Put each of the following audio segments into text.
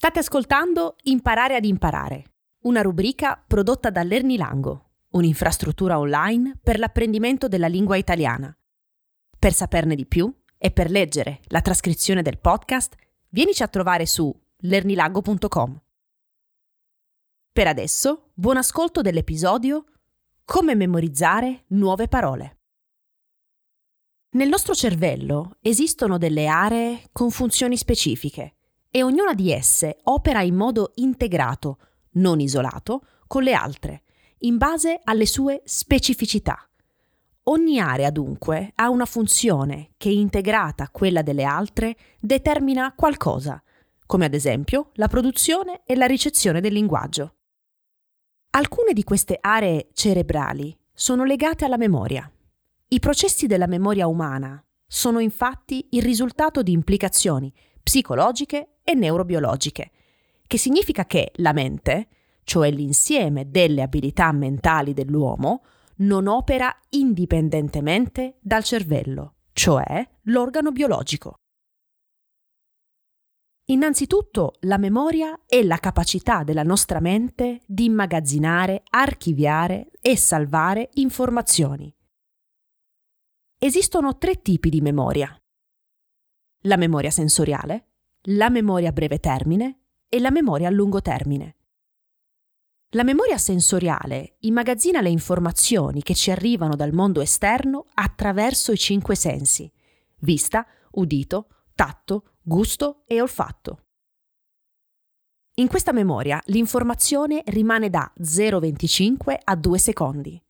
State ascoltando Imparare ad imparare, una rubrica prodotta da Lernilango, un'infrastruttura online per l'apprendimento della lingua italiana. Per saperne di più e per leggere la trascrizione del podcast, vienici a trovare su lernilango.com. Per adesso, buon ascolto dell'episodio Come memorizzare nuove parole. Nel nostro cervello esistono delle aree con funzioni specifiche e ognuna di esse opera in modo integrato, non isolato, con le altre, in base alle sue specificità. Ogni area dunque ha una funzione che integrata a quella delle altre determina qualcosa, come ad esempio la produzione e la ricezione del linguaggio. Alcune di queste aree cerebrali sono legate alla memoria. I processi della memoria umana sono infatti il risultato di implicazioni psicologiche e neurobiologiche, che significa che la mente, cioè l'insieme delle abilità mentali dell'uomo, non opera indipendentemente dal cervello, cioè l'organo biologico. Innanzitutto la memoria è la capacità della nostra mente di immagazzinare, archiviare e salvare informazioni. Esistono tre tipi di memoria. La memoria sensoriale, la memoria a breve termine e la memoria a lungo termine. La memoria sensoriale immagazzina le informazioni che ci arrivano dal mondo esterno attraverso i cinque sensi, vista, udito, tatto, gusto e olfatto. In questa memoria l'informazione rimane da 0,25 a 2 secondi.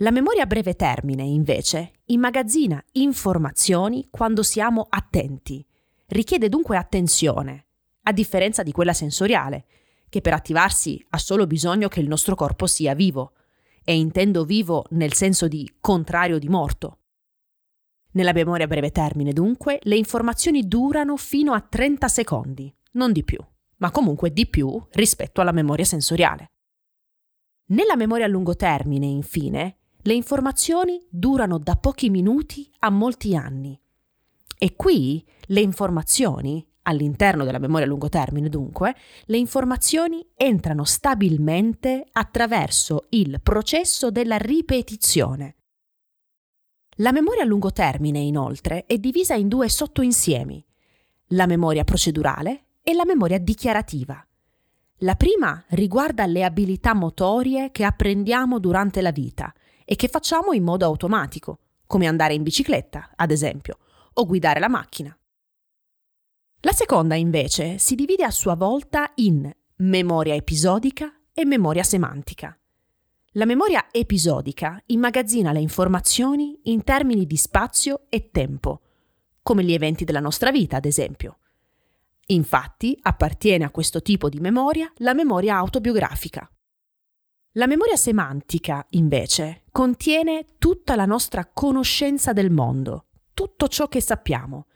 La memoria a breve termine, invece, immagazzina informazioni quando siamo attenti, richiede dunque attenzione, a differenza di quella sensoriale, che per attivarsi ha solo bisogno che il nostro corpo sia vivo, e intendo vivo nel senso di contrario di morto. Nella memoria a breve termine, dunque, le informazioni durano fino a 30 secondi, non di più, ma comunque di più rispetto alla memoria sensoriale. Nella memoria a lungo termine, infine, le informazioni durano da pochi minuti a molti anni e qui le informazioni, all'interno della memoria a lungo termine dunque, le informazioni entrano stabilmente attraverso il processo della ripetizione. La memoria a lungo termine, inoltre, è divisa in due sottoinsiemi, la memoria procedurale e la memoria dichiarativa. La prima riguarda le abilità motorie che apprendiamo durante la vita e che facciamo in modo automatico, come andare in bicicletta, ad esempio, o guidare la macchina. La seconda, invece, si divide a sua volta in memoria episodica e memoria semantica. La memoria episodica immagazzina le informazioni in termini di spazio e tempo, come gli eventi della nostra vita, ad esempio. Infatti, appartiene a questo tipo di memoria la memoria autobiografica. La memoria semantica, invece, contiene tutta la nostra conoscenza del mondo, tutto ciò che sappiamo.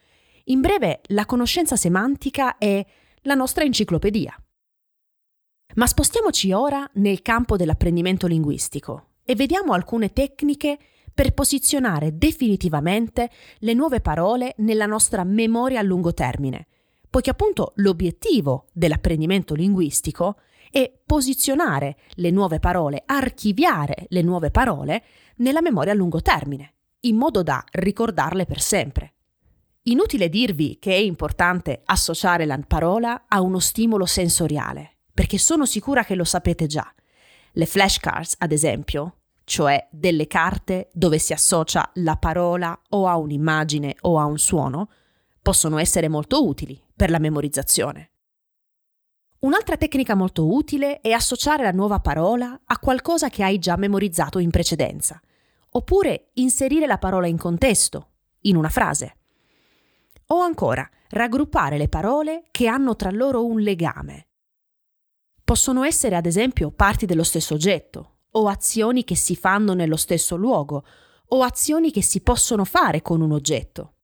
In breve, la conoscenza semantica è la nostra enciclopedia. Ma spostiamoci ora nel campo dell'apprendimento linguistico e vediamo alcune tecniche per posizionare definitivamente le nuove parole nella nostra memoria a lungo termine, poiché appunto l'obiettivo dell'apprendimento linguistico è posizionare le nuove parole, archiviare le nuove parole nella memoria a lungo termine in modo da ricordarle per sempre. Inutile dirvi che è importante associare la parola a uno stimolo sensoriale, perché sono sicura che lo sapete già. Le flashcards, ad esempio, cioè delle carte dove si associa la parola o a un'immagine o a un suono, possono essere molto utili per la memorizzazione. Un'altra tecnica molto utile è associare la nuova parola a qualcosa che hai già memorizzato in precedenza oppure inserire la parola in contesto, in una frase. O ancora, raggruppare le parole che hanno tra loro un legame. Possono essere ad esempio parti dello stesso oggetto, o azioni che si fanno nello stesso luogo, o azioni che si possono fare con un oggetto.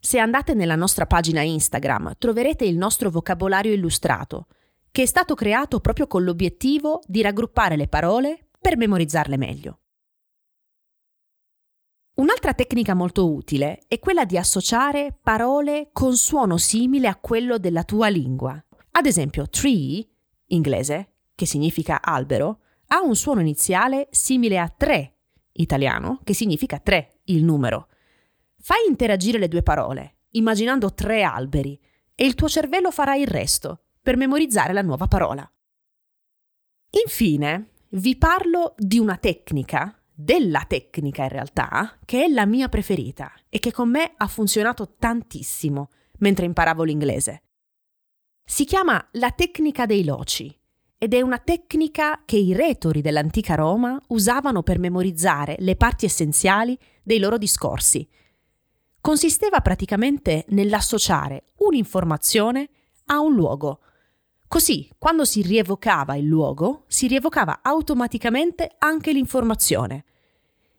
Se andate nella nostra pagina Instagram troverete il nostro vocabolario illustrato, che è stato creato proprio con l'obiettivo di raggruppare le parole per memorizzarle meglio. Un'altra tecnica molto utile è quella di associare parole con suono simile a quello della tua lingua. Ad esempio, tree, inglese, che significa albero, ha un suono iniziale simile a tre, italiano, che significa tre, il numero. Fai interagire le due parole, immaginando tre alberi, e il tuo cervello farà il resto per memorizzare la nuova parola. Infine, vi parlo di una tecnica della tecnica in realtà, che è la mia preferita e che con me ha funzionato tantissimo mentre imparavo l'inglese. Si chiama la tecnica dei loci ed è una tecnica che i retori dell'antica Roma usavano per memorizzare le parti essenziali dei loro discorsi. Consisteva praticamente nell'associare un'informazione a un luogo. Così, quando si rievocava il luogo, si rievocava automaticamente anche l'informazione.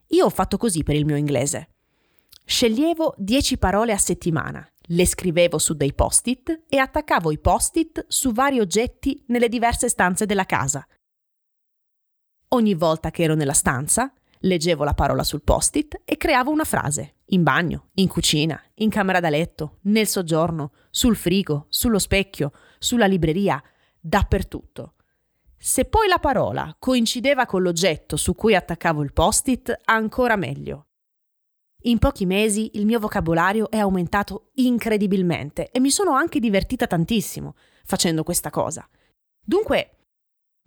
Io ho fatto così per il mio inglese. Sceglievo 10 parole a settimana, le scrivevo su dei post-it e attaccavo i post-it su vari oggetti nelle diverse stanze della casa. Ogni volta che ero nella stanza, leggevo la parola sul post-it e creavo una frase, in bagno, in cucina, in camera da letto, nel soggiorno, sul frigo, sullo specchio, sulla libreria, dappertutto. Se poi la parola coincideva con l'oggetto su cui attaccavo il post-it, ancora meglio. In pochi mesi il mio vocabolario è aumentato incredibilmente e mi sono anche divertita tantissimo facendo questa cosa. Dunque,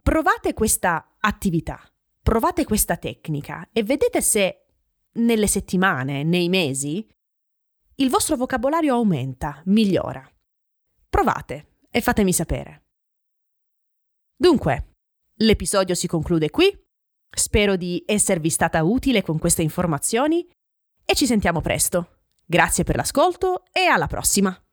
provate questa attività, provate questa tecnica e vedete se nelle settimane, nei mesi, il vostro vocabolario aumenta, migliora. Provate e fatemi sapere. Dunque, l'episodio si conclude qui. Spero di esservi stata utile con queste informazioni e ci sentiamo presto. Grazie per l'ascolto e alla prossima!